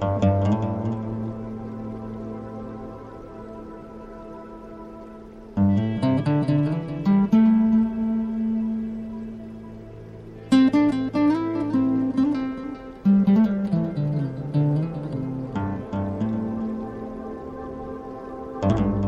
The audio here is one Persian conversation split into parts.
thank mm -hmm. you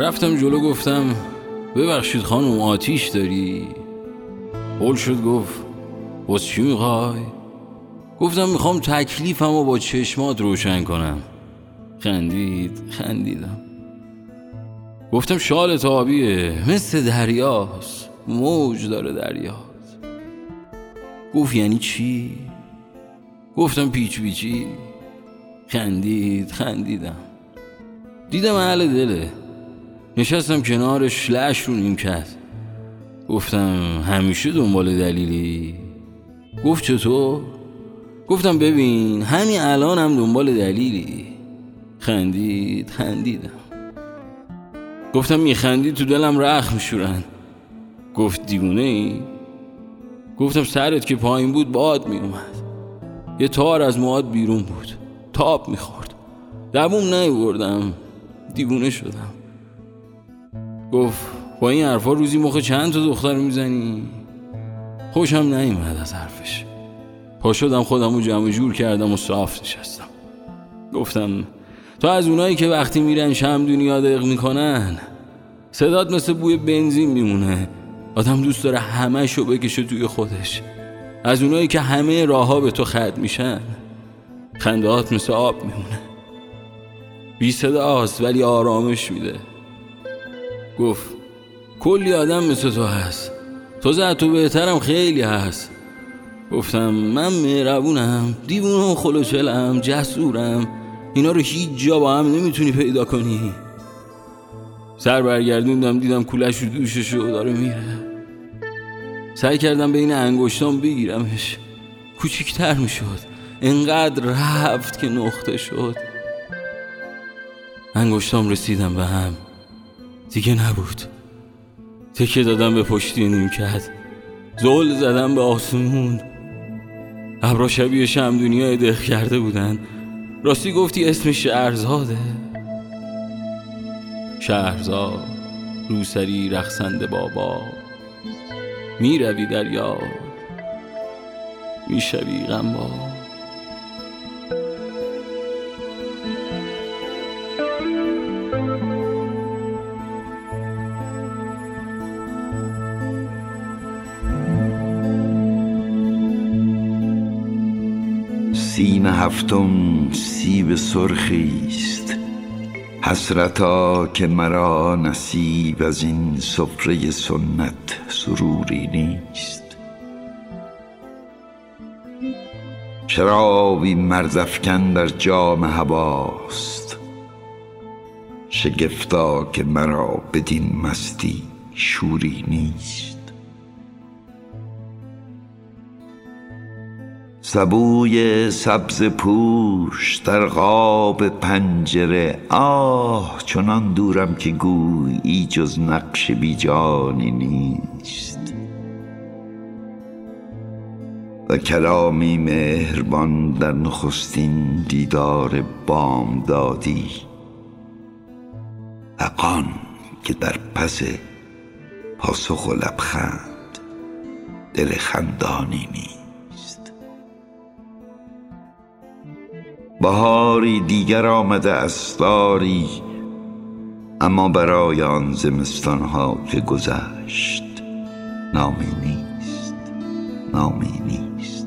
رفتم جلو گفتم ببخشید خانم آتیش داری؟ قول شد گفت باز چی می‌خوای؟ گفتم می‌خوام تکلیفم رو با چشمات روشن کنم. خندید خندیدم. گفتم شال تابیه مثل دریاست موج داره دریاست. گفت یعنی چی؟ گفتم پیچ پیچی. خندید خندیدم. دیدم اهل دله. نشستم کنارش لش رو نیم کرد. گفتم همیشه دنبال دلیلی؟ گفت چطور؟ گفتم ببین همین الان هم دنبال دلیلی. خندید خندیدم. گفتم میخندی تو دلم رخ میشورن گفت دیونه ای؟ گفتم سرت که پایین بود باد میومد یه تار از مواد بیرون بود. تاب می‌خورد دووم نیوردم. دیوونه شدم. گفت با این حرفا روزی مخ چند تا دختر می‌زنی؟ خوشم نیومد از حرفش. پا شدم خودم رو جمع جور کردم و صاف نشستم. گفتم تو از اونایی که وقتی میرن شم دنیا دق می‌کنن صدات مثل بوی بنزین میمونه. آدم دوست داره همه شو بکشه توی خودش. از اونایی که همه راهها به تو خد میشن خندهات مثل آب میمونه. بی صداست ولی آرامش میده. گفت کلی آدم مثل تو هست. تو زد تو بهترم خیلی هست. گفتم من مهربونم دیوونه و خلوچلم جسورم. اینا رو هیچ جا با هم نمی‌تونی پیدا کنی. سر برگردوندم دیدم کولش رو دوشش رو داره میره. سعی کردم بین انگشتام بگیرمش. کوچیکتر می‌شد. انقدر رفت که نقطه شد. انگشتام رسیدم به هم. دیگه نبود. تکه دادم به پشتی نیمکت زل زدم به آسمون. ابرا شبیه شم دنیا دخ کرده بودن. راستی گفتی اسم شهرزاده. شهرزاد روسری رخصنده بابا. می‌روی در یاد می‌شوی غمبا. سیم هفتم سیب سرخی است حسرتا که مرا نصیب از این سفره سنت سروری نیست. شرابی مردفکن در جام هواست. شگفتا که مرا بدین مستی شوری نیست. سبوی سبز پوش در قاب پنجره. آه چنان دورم که گویی جز نقش بیجانی نیست. و کلامی مهربان در نخستین دیدار بام دادی اقان که در پس پاسخ و لبخند دل خندانی نیست. بهاری دیگر آمده استاری اما برای آن زمستان ها که گذشت نامی نیست نامی نیست.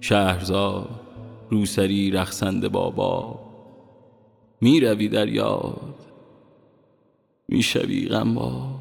شهرزاد روسری رخصنده بابا. می روی در یاد می شوی غمبا.